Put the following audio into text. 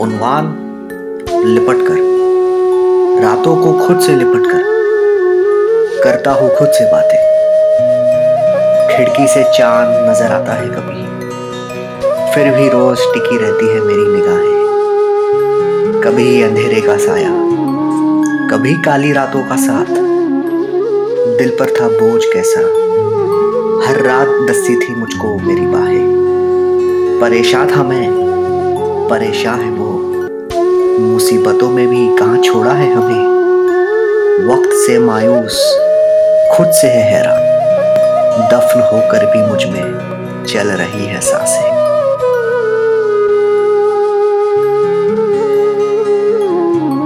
उन्वान लिपट कर रातों को खुद से लिपट कर करता हूँ खुद से बातें। खिड़की से चाँद नज़र आता है कभी। फिर भी रोज टिकी रहती है मेरी निगाहें। कभी अंधेरे का साया, कभी काली रातों का साथ। दिल पर था बोझ कैसा, हर रात दस्ती थी मुझको मेरी बाहें। परेशान था मैं परेशान है वो। मुसीबतों में भी कहाँ छोड़ा है हमें। वक्त से मायूस, खुद से है हैरान। दफन होकर भी मुझमें चल रही है साँसें।